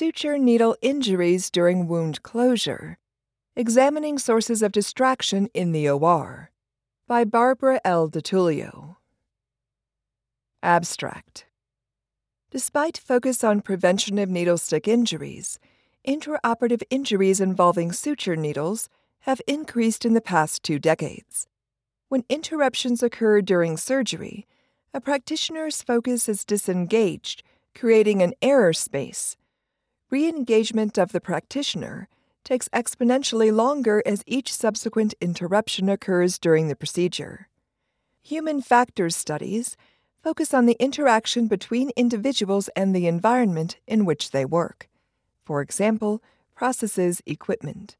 Suture needle injuries during wound closure. Examining sources of distraction in the OR by Barbara L. DiTullio. Abstract Despite focus on prevention of needle stick injuries, intraoperative injuries involving suture needles have increased in the past two decades. When interruptions occur during surgery, a practitioner's focus is disengaged, creating an error space. Re engagement of the practitioner takes exponentially longer as each subsequent interruption occurs during the procedure. Human factors studies focus on the interaction between individuals and the environment in which they work. For example, processes, equipment.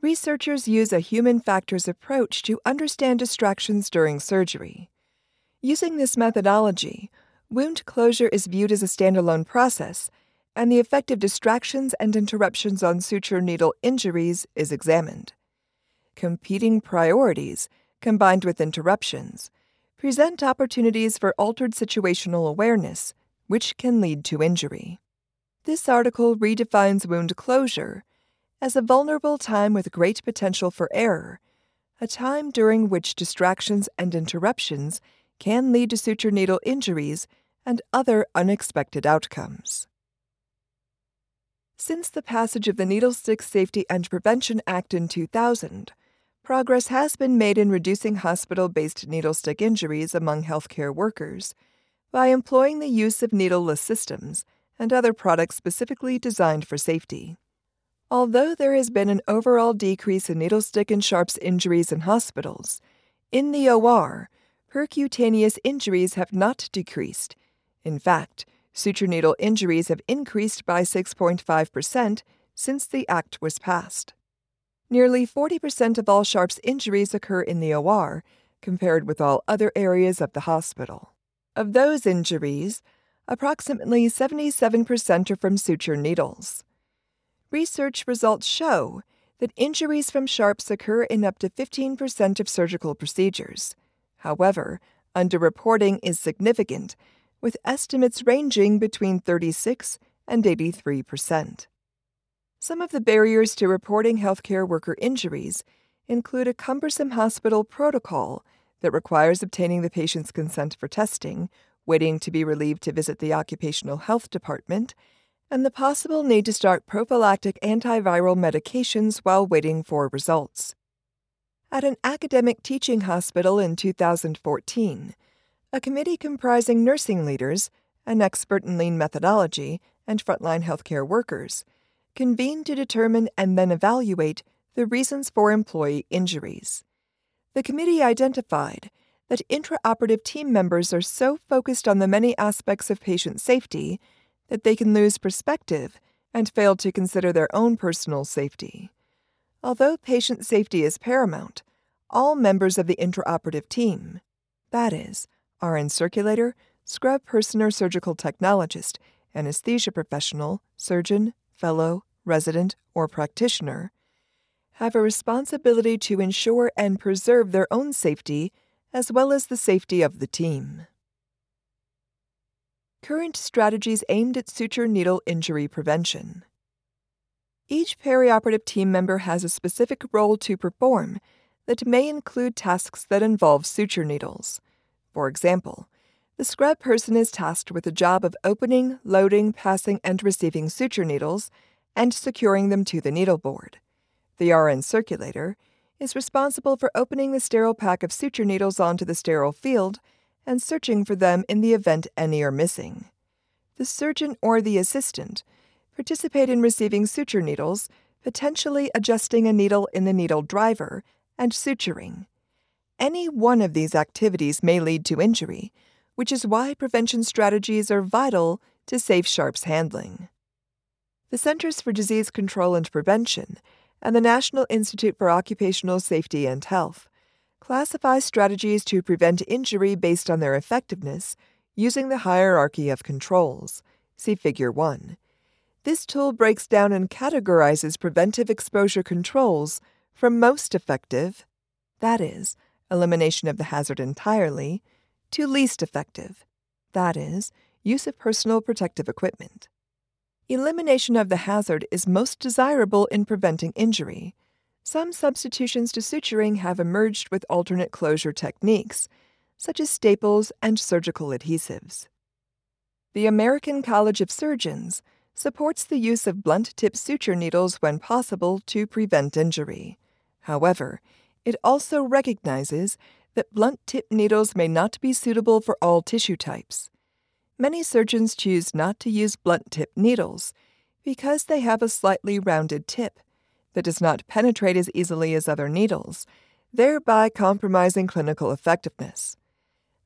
Researchers use a human factors approach to understand distractions during surgery. Using this methodology, wound closure is viewed as a standalone process, and the effect of distractions and interruptions on suture needle injuries is examined. Competing priorities, combined with interruptions, present opportunities for altered situational awareness, which can lead to injury. This article redefines wound closure as a vulnerable time with great potential for error, a time during which distractions and interruptions can lead to suture needle injuries and other unexpected outcomes. Since the passage of the Needle Stick Safety and Prevention Act in 2000, progress has been made in reducing hospital based needle stick injuries among healthcare workers by employing the use of needleless systems and other products specifically designed for safety. Although there has been an overall decrease in needle stick and sharps injuries in hospitals, in the OR, percutaneous injuries have not decreased. In fact, suture needle injuries have increased by 6.5% since the Act was passed. Nearly 40% of all Sharps injuries occur in the OR, compared with all other areas of the hospital. Of those injuries, approximately 77% are from suture needles. Research results show that injuries from sharps occur in up to 15% of surgical procedures. However, underreporting is significant, with estimates ranging between 36 and 83%. Some of the barriers to reporting healthcare worker injuries include a cumbersome hospital protocol that requires obtaining the patient's consent for testing, waiting to be relieved to visit the occupational health department, and the possible need to start prophylactic antiviral medications while waiting for results. At an academic teaching hospital in 2014, a committee comprising nursing leaders, an expert in lean methodology, and frontline healthcare workers convened to determine and then evaluate the reasons for employee injuries. The committee identified that intraoperative team members are so focused on the many aspects of patient safety that they can lose perspective and fail to consider their own personal safety. Although patient safety is paramount, all members of the intraoperative team, that is, RN circulator, scrub person or surgical technologist, anesthesia professional, surgeon, fellow, resident, or practitioner, have a responsibility to ensure and preserve their own safety as well as the safety of the team. Current strategies aimed at suture needle injury prevention. Each perioperative team member has a specific role to perform that may include tasks that involve suture needles. For example, the scrub person is tasked with the job of opening, loading, passing, and receiving suture needles and securing them to the needle board. The RN circulator is responsible for opening the sterile pack of suture needles onto the sterile field and searching for them in the event any are missing. The surgeon or the assistant participate in receiving suture needles, potentially adjusting a needle in the needle driver, and suturing. Any one of these activities may lead to injury, which is why prevention strategies are vital to safe sharps handling. The Centers for Disease Control and Prevention and the National Institute for Occupational Safety and Health classify strategies to prevent injury based on their effectiveness using the hierarchy of controls. See Figure 1. This tool breaks down and categorizes preventive exposure controls from most effective, that is, elimination of the hazard entirely, to least effective, that is, use of personal protective equipment. Elimination of the hazard is most desirable in preventing injury. Some substitutions to suturing have emerged with alternate closure techniques, such as staples and surgical adhesives. The American College of Surgeons supports the use of blunt tip suture needles when possible to prevent injury. However, it also recognizes that blunt tip needles may not be suitable for all tissue types. Many surgeons choose not to use blunt tip needles because they have a slightly rounded tip that does not penetrate as easily as other needles, thereby compromising clinical effectiveness.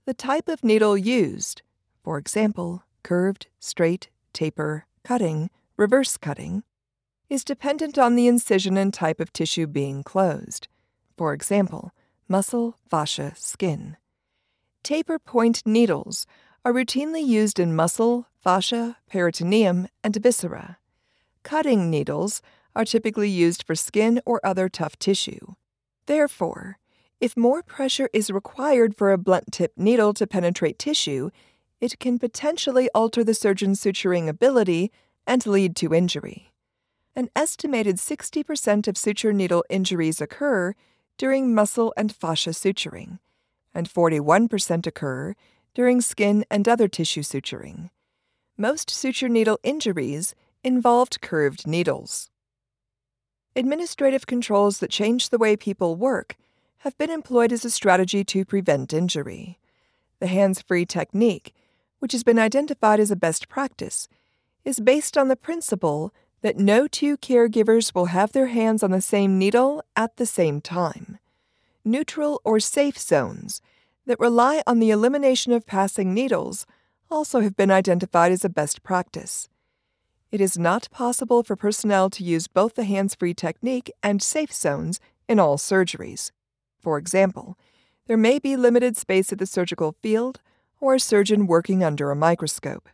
The type of needle used, for example, curved, straight, taper, cutting, reverse cutting, is dependent on the incision and type of tissue being closed. For example, muscle, fascia, skin. Taper point needles are routinely used in muscle, fascia, peritoneum, and viscera. Cutting needles are typically used for skin or other tough tissue. Therefore, if more pressure is required for a blunt tip needle to penetrate tissue, it can potentially alter the surgeon's suturing ability and lead to injury. An estimated 60% of suture needle injuries occur during muscle and fascia suturing, and 41% occur during skin and other tissue suturing. Most suture needle injuries involved curved needles. Administrative controls that change the way people work have been employed as a strategy to prevent injury. The hands free technique, which has been identified as a best practice, is based on the principle that no two caregivers will have their hands on the same needle at the same time. Neutral or safe zones that rely on the elimination of passing needles also have been identified as a best practice. It is not possible for personnel to use both the hands free technique and safe zones in all surgeries. For example, there may be limited space at the surgical field or a surgeon working under a microscope.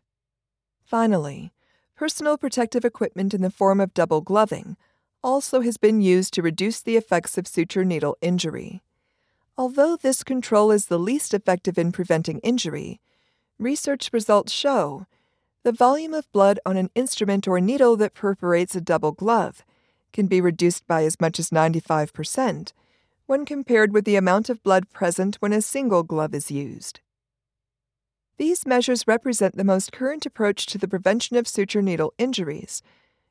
Finally, personal protective equipment in the form of double gloving also has been used to reduce the effects of suture needle injury. Although this control is the least effective in preventing injury, research results show the volume of blood on an instrument or needle that perforates a double glove can be reduced by as much as 95% when compared with the amount of blood present when a single glove is used. These measures represent the most current approach to the prevention of suture needle injuries.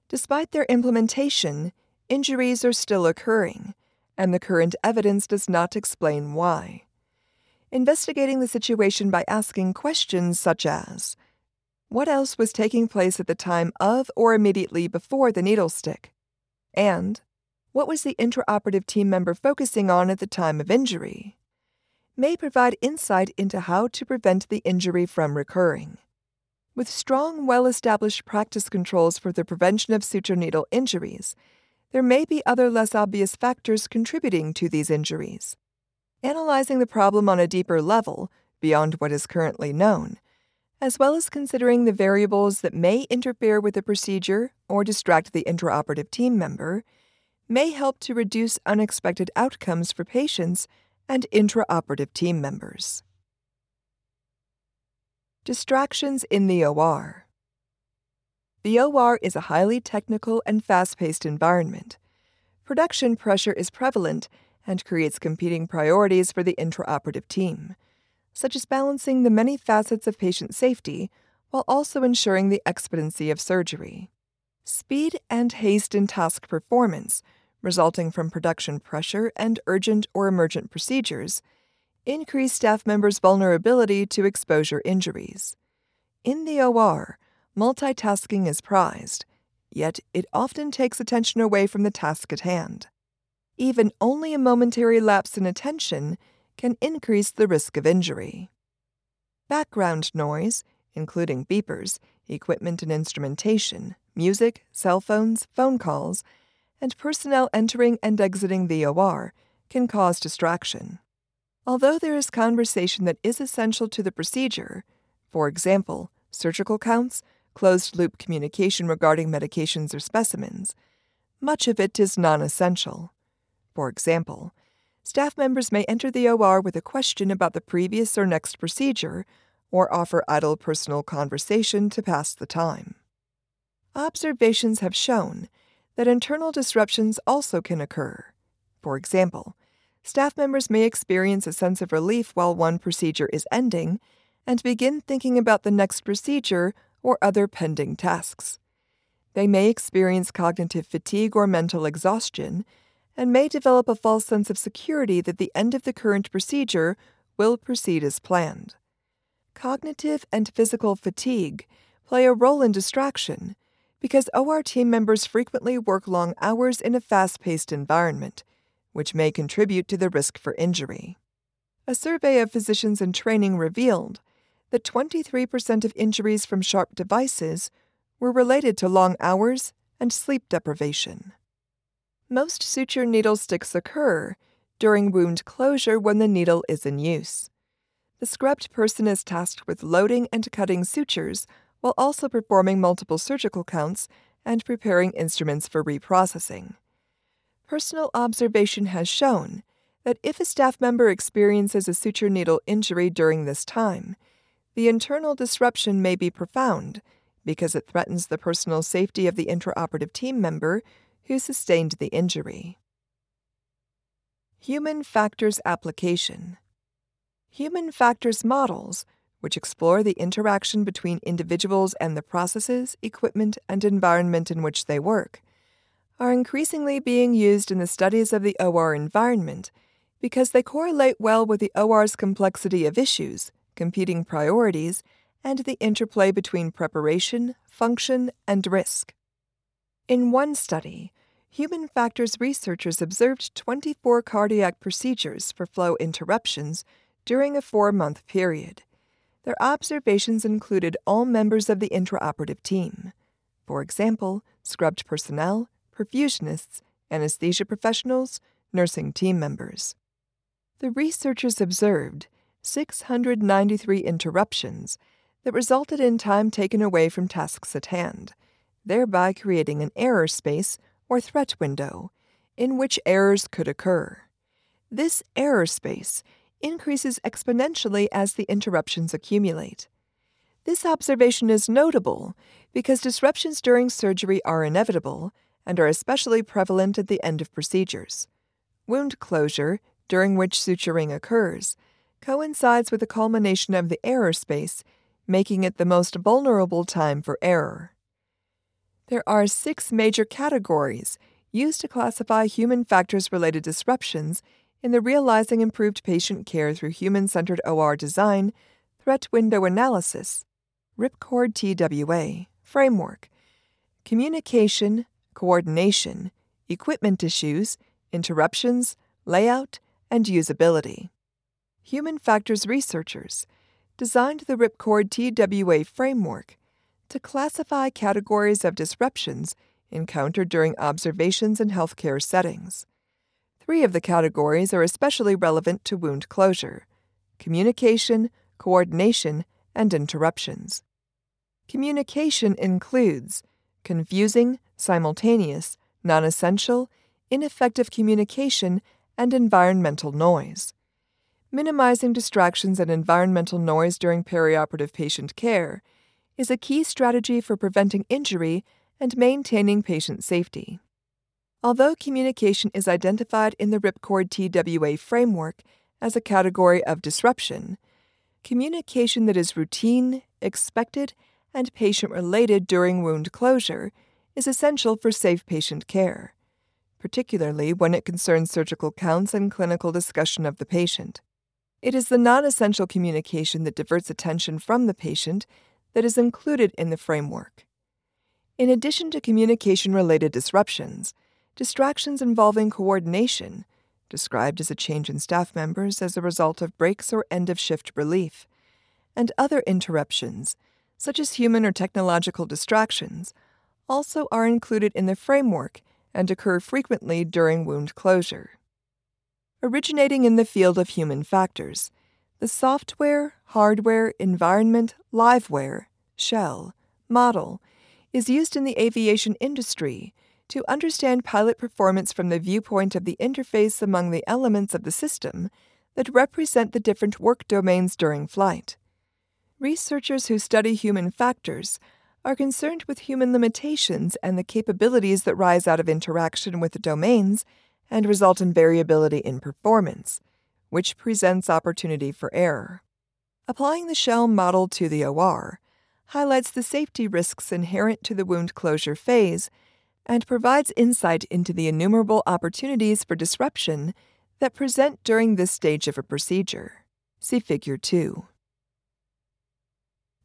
Despite their implementation, injuries are still occurring, and the current evidence does not explain why. Investigating the situation by asking questions such as what else was taking place at the time of or immediately before the needle stick? And what was the intraoperative team member focusing on at the time of injury? May provide insight into how to prevent the injury from recurring. With strong, well established practice controls for the prevention of suture needle injuries, there may be other less obvious factors contributing to these injuries. Analyzing the problem on a deeper level, beyond what is currently known, as well as considering the variables that may interfere with the procedure or distract the intraoperative team member, may help to reduce unexpected outcomes for patients and intraoperative team members. Distractions in the OR. The OR is a highly technical and fast paced environment. Production pressure is prevalent and creates competing priorities for the intraoperative team such as balancing the many facets of patient safety while also ensuring the expediency of surgery. Speed and haste in task performance, resulting from production pressure and urgent or emergent procedures, increase staff members' vulnerability to exposure injuries. In the OR, multitasking is prized, yet it often takes attention away from the task at hand. Even only a momentary lapse in attention can increase the risk of injury. Background noise, including beepers, equipment and instrumentation, music, cell phones, phone calls, and personnel entering and exiting the OR, can cause distraction. Although there is conversation that is essential to the procedure, for example, surgical counts, closed loop communication regarding medications or specimens, much of it is non essential. For example, staff members may enter the OR with a question about the previous or next procedure or offer idle personal conversation to pass the time. observations have shown that internal disruptions also can occur. For example, staff members may experience a sense of relief while one procedure is ending and begin thinking about the next procedure or other pending tasks. They may experience cognitive fatigue or mental exhaustion and may develop a false sense of security that the end of the current procedure will proceed as planned. Cognitive and physical fatigue play a role in distraction because OR team members frequently work long hours in a fast paced environment, which may contribute to the risk for injury. A survey of physicians in training revealed that 23% of injuries from sharp devices were related to long hours and sleep deprivation. Most suture needle sticks occur during wound closure when the needle is in use. The scrubbed person is tasked with loading and cutting sutures while also performing multiple surgical counts and preparing instruments for reprocessing. Personal observation has shown that if a staff member experiences a suture needle injury during this time, the internal disruption may be profound because it threatens the personal safety of the intraoperative team member who sustained the injury. Human Factors Application Human factors models, which explore the interaction between individuals and the processes, equipment, and environment in which they work, are increasingly being used in the studies of the OR environment because they correlate well with the OR's complexity of issues, competing priorities, and the interplay between preparation, function, and risk. In one study, human factors researchers observed 24 cardiac procedures for flow interruptions during a four month period. Their observations included all members of the intraoperative team. For example, scrubbed personnel, perfusionists, anesthesia professionals, nursing team members. The researchers observed 693 interruptions that resulted in time taken away from tasks at hand, thereby creating an error space or threat window in which errors could occur. This error space increases exponentially as the interruptions accumulate. This observation is notable because disruptions during surgery are inevitable and are especially prevalent at the end of procedures. Wound closure, during which suturing occurs, coincides with the culmination of the error space, making it the most vulnerable time for error. There are six major categories used to classify human factors related disruptions in the Realizing Improved Patient Care Through Human Centered OR Design Threat Window Analysis RIPCHORD TWA framework communication, coordination, equipment issues, interruptions, layout, and usability. Human factors researchers designed the RIPCHORD TWA framework to classify categories of disruptions encountered during observations in healthcare settings. Three of the categories are especially relevant to wound closure communication, coordination, and interruptions. Communication includes confusing, simultaneous, non essential, ineffective communication, and environmental noise. Minimizing distractions and environmental noise during perioperative patient care is a key strategy for preventing injury and maintaining patient safety. Although communication is identified in the RIPCHORD TWA framework as a category of disruption, communication that is routine, expected, and patient related during wound closure is essential for safe patient care, particularly when it concerns surgical counts and clinical discussion of the patient. It is the non essential communication that diverts attention from the patient that is included in the framework. In addition to communication related disruptions, distractions involving coordination, described as a change in staff members as a result of breaks or end of shift relief, and other interruptions, such as human or technological distractions, also are included in the framework and occur frequently during wound closure. Originating in the field of human factors, the software, hardware, environment, liveware, shell, model is used in the aviation industry to understand pilot performance from the viewpoint of the interface among the elements of the system that represent the different work domains during flight. Researchers who study human factors are concerned with human limitations and the capabilities that rise out of interaction with the domains and result in variability in performance, which presents opportunity for error. Applying the shell model to the OR highlights the safety risks inherent to the wound closure phase and provides insight into the innumerable opportunities for disruption that present during this stage of a procedure. See Figure 2.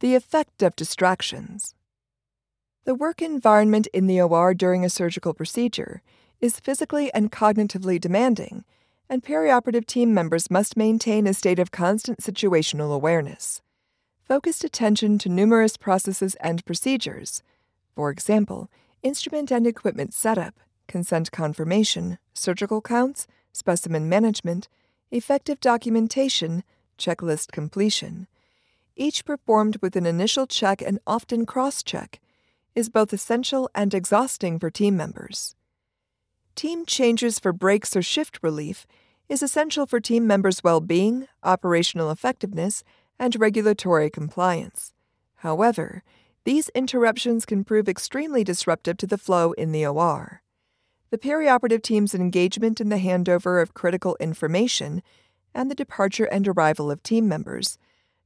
The effect of distractions. The work environment in the OR during a surgical procedure is physically and cognitively demanding, and perioperative team members must maintain a state of constant situational awareness. Focused attention to numerous processes and procedures, for example, instrument and equipment setup, consent confirmation, surgical counts, specimen management, effective documentation, checklist completion, each performed with an initial check and often cross check is both essential and exhausting for team members. Team changes for breaks or shift relief is essential for team members' well being, operational effectiveness, and regulatory compliance. However, these interruptions can prove extremely disruptive to the flow in the OR. The perioperative team's engagement in the handover of critical information and the departure and arrival of team members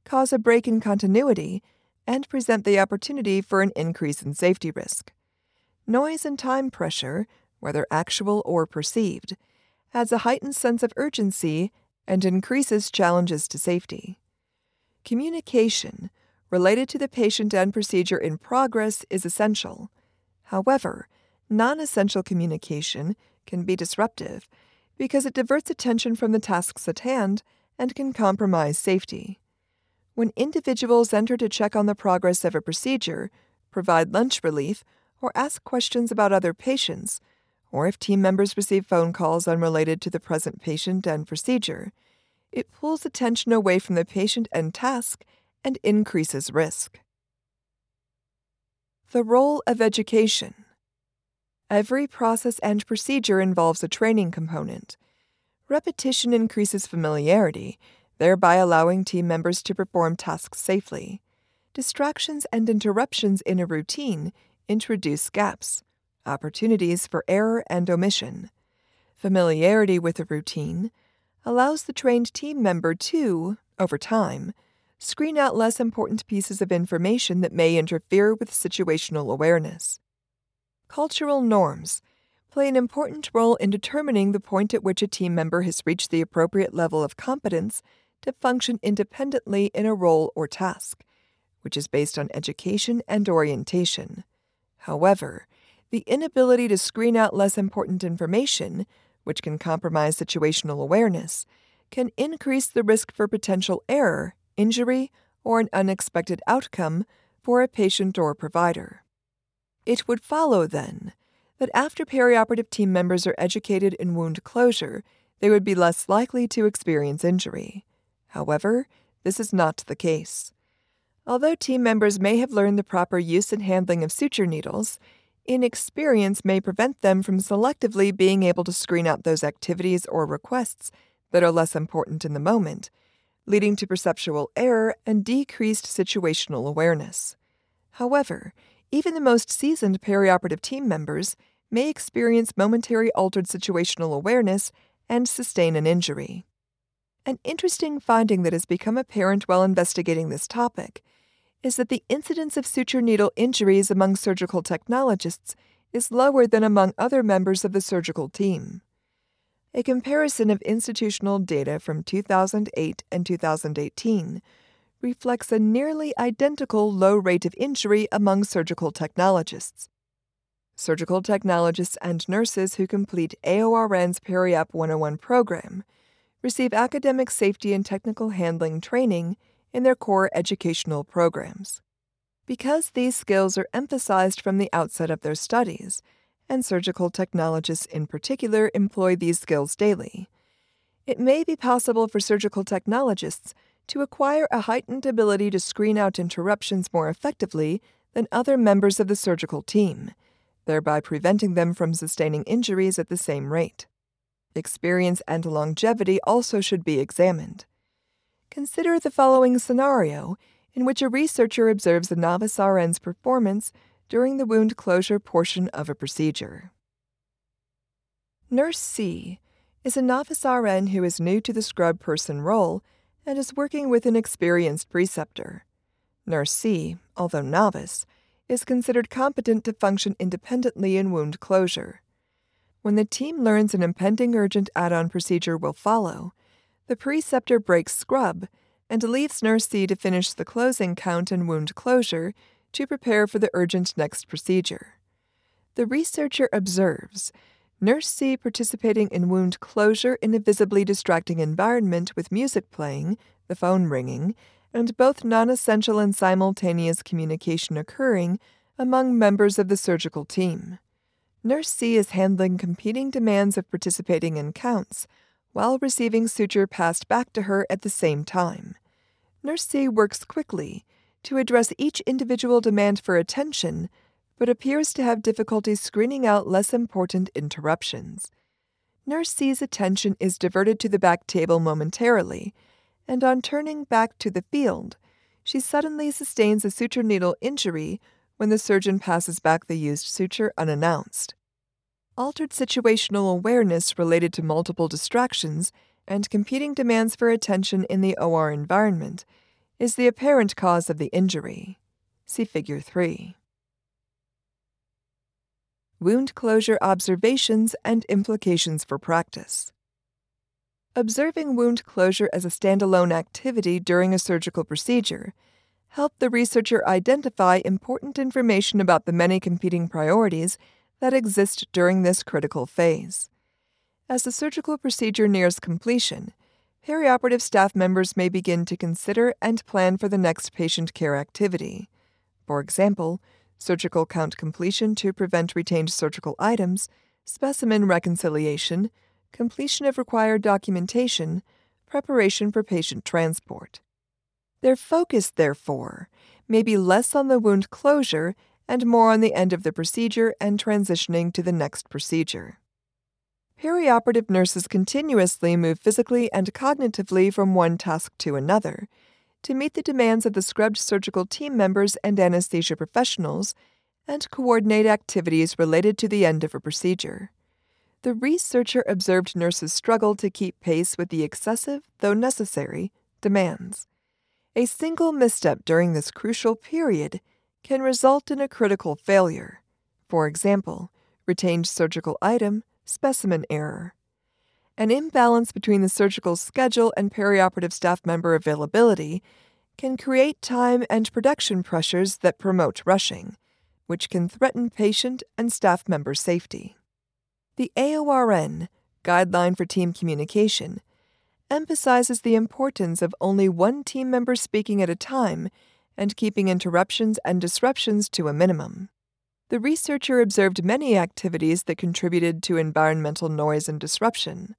cause a break in continuity and present the opportunity for an increase in safety risk. Noise and time pressure, whether actual or perceived, adds a heightened sense of urgency and increases challenges to safety. Communication related to the patient and procedure in progress is essential. However, non essential communication can be disruptive because it diverts attention from the tasks at hand and can compromise safety. When individuals enter to check on the progress of a procedure, provide lunch relief, or ask questions about other patients, or if team members receive phone calls unrelated to the present patient and procedure, it pulls attention away from the patient and task and increases risk. The role of education. Every process and procedure involves a training component. Repetition increases familiarity, thereby allowing team members to perform tasks safely. Distractions and interruptions in a routine introduce gaps, opportunities for error and omission. Familiarity with a routine allows the trained team member to, over time, screen out less important pieces of information that may interfere with situational awareness. Cultural norms play an important role in determining the point at which a team member has reached the appropriate level of competence to function independently in a role or task, which is based on education and orientation. However, the inability to screen out less important information, which can compromise situational awareness, can increase the risk for potential error, injury, or an unexpected outcome for a patient or provider. It would follow, then, that after perioperative team members are educated in wound closure, they would be less likely to experience injury. However, this is not the case. Although team members may have learned the proper use and handling of suture needles, inexperience may prevent them from selectively being able to screen out those activities or requests that are less important in the moment, leading to perceptual error and decreased situational awareness. However, even the most seasoned perioperative team members may experience momentary altered situational awareness and sustain an injury. An interesting finding that has become apparent while investigating this topic is that the incidence of suture needle injuries among surgical technologists is lower than among other members of the surgical team. A comparison of institutional data from 2008 and 2018 reflects a nearly identical low rate of injury among surgical technologists. Surgical technologists and nurses who complete AORN's PeriOp 101 program receive academic safety and technical handling training in their core educational programs. Because these skills are emphasized from the outset of their studies, and surgical technologists in particular employ these skills daily, it may be possible for surgical technologists to acquire a heightened ability to screen out interruptions more effectively than other members of the surgical team, thereby preventing them from sustaining injuries at the same rate. Experience and longevity also should be examined. Consider the following scenario in which a researcher observes a novice RN's performance during the wound closure portion of a procedure. Nurse C is a novice RN who is new to the scrub person role and is working with an experienced preceptor. Nurse C, although novice, is considered competent to function independently in wound closure. When the team learns an impending urgent add on procedure will follow, the preceptor breaks scrub and leaves Nurse C to finish the closing count and wound closure to prepare for the urgent next procedure. The researcher observes Nurse C participating in wound closure in a visibly distracting environment with music playing, the phone ringing, and both non essential and simultaneous communication occurring among members of the surgical team. Nurse C is handling competing demands of participating in counts while receiving suture passed back to her at the same time. Nurse C works quickly to address each individual demand for attention, but appears to have difficulty screening out less important interruptions. Nurse C's attention is diverted to the back table momentarily and on turning back to the field, she suddenly sustains a suture needle injury when the surgeon passes back the used suture unannounced. Altered situational awareness related to multiple distractions and competing demands for attention in the OR environment is the apparent cause of the injury. See Figure 3. Wound closure observations and implications for practice. Observing wound closure as a standalone activity during a surgical procedure helped the researcher identify important information about the many competing priorities that exist during this critical phase. As the surgical procedure nears completion, perioperative staff members may begin to consider and plan for the next patient care activity. For example, surgical count completion to prevent retained surgical items, specimen reconciliation, completion of required documentation, preparation for patient transport. Their focus, therefore, may be less on the wound closure and more on the end of the procedure and transitioning to the next procedure. Perioperative nurses continuously move physically and cognitively from one task to another to meet the demands of the scrubbed surgical team members and anesthesia professionals and coordinate activities related to the end of a procedure the researcher observed nurses struggle to keep pace with the excessive, though necessary, demands. A single misstep during this crucial period can result in a critical failure. For example, retained surgical item, specimen error. An imbalance between the surgical schedule and perioperative staff member availability can create time and production pressures that promote rushing, which can threaten patient and staff member safety. The AORN, Guideline for Team Communication, emphasizes the importance of only one team member speaking at a time and keeping interruptions and disruptions to a minimum. The researcher observed many activities that contributed to environmental noise and disruption.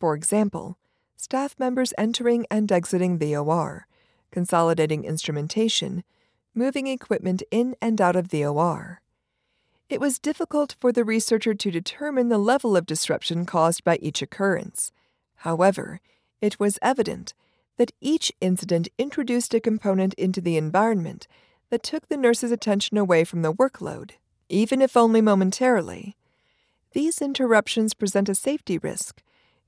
For example, staff members entering and exiting the OR, consolidating instrumentation, moving equipment in and out of the OR. It was difficult for the researcher to determine the level of disruption caused by each occurrence. However, it was evident that each incident introduced a component into the environment that took the nurse's attention away from the workload, even if only momentarily. These interruptions present a safety risk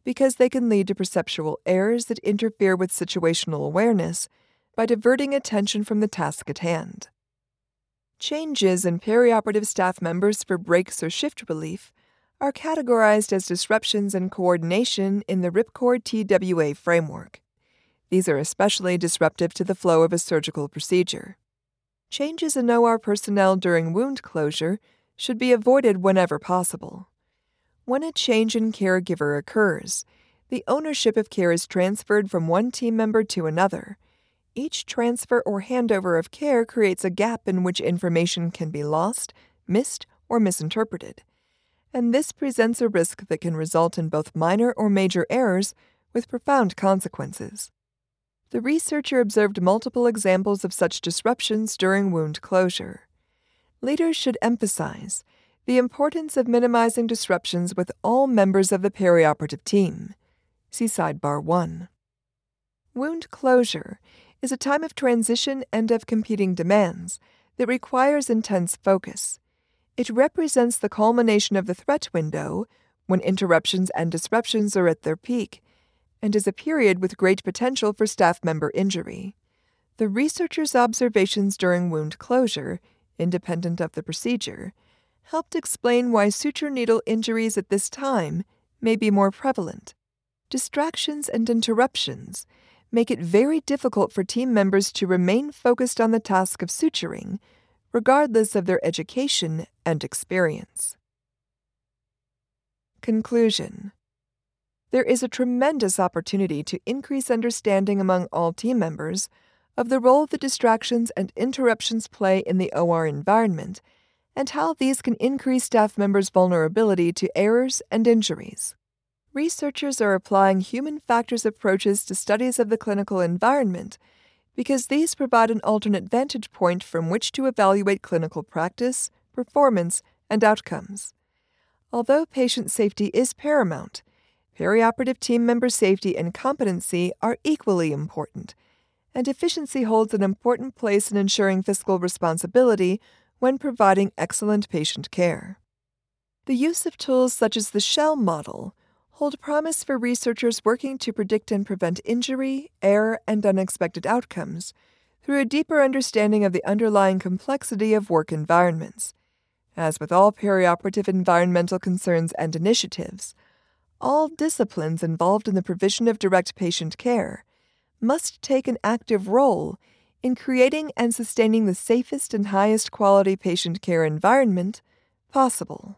because they can lead to perceptual errors that interfere with situational awareness by diverting attention from the task at hand. Changes in perioperative staff members for breaks or shift relief are categorized as disruptions in coordination in the RIPCHORD TWA framework. These are especially disruptive to the flow of a surgical procedure. Changes in OR personnel during wound closure should be avoided whenever possible. When a change in caregiver occurs, the ownership of care is transferred from one team member to another, each transfer or handover of care creates a gap in which information can be lost, missed, or misinterpreted. And this presents a risk that can result in both minor or major errors with profound consequences. The researcher observed multiple examples of such disruptions during wound closure. Leaders should emphasize the importance of minimizing disruptions with all members of the perioperative team. See Sidebar 1. Wound closure is a time of transition and of competing demands that requires intense focus. It represents the culmination of the threat window, when interruptions and disruptions are at their peak, and is a period with great potential for staff member injury. The researcher's observations during wound closure, independent of the procedure, helped explain why suture needle injuries at this time may be more prevalent. Distractions and interruptions make it very difficult for team members to remain focused on the task of suturing, regardless of their education and experience. Conclusion There is a tremendous opportunity to increase understanding among all team members of the role the distractions and interruptions play in the OR environment and how these can increase staff members' vulnerability to errors and injuries. Researchers are applying human factors approaches to studies of the clinical environment because these provide an alternate vantage point from which to evaluate clinical practice, performance, and outcomes. Although patient safety is paramount, perioperative team member safety and competency are equally important, and efficiency holds an important place in ensuring fiscal responsibility when providing excellent patient care. The use of tools such as the Shell model hold promise for researchers working to predict and prevent injury, error, and unexpected outcomes through a deeper understanding of the underlying complexity of work environments. As with all perioperative environmental concerns and initiatives, all disciplines involved in the provision of direct patient care must take an active role in creating and sustaining the safest and highest quality patient care environment possible.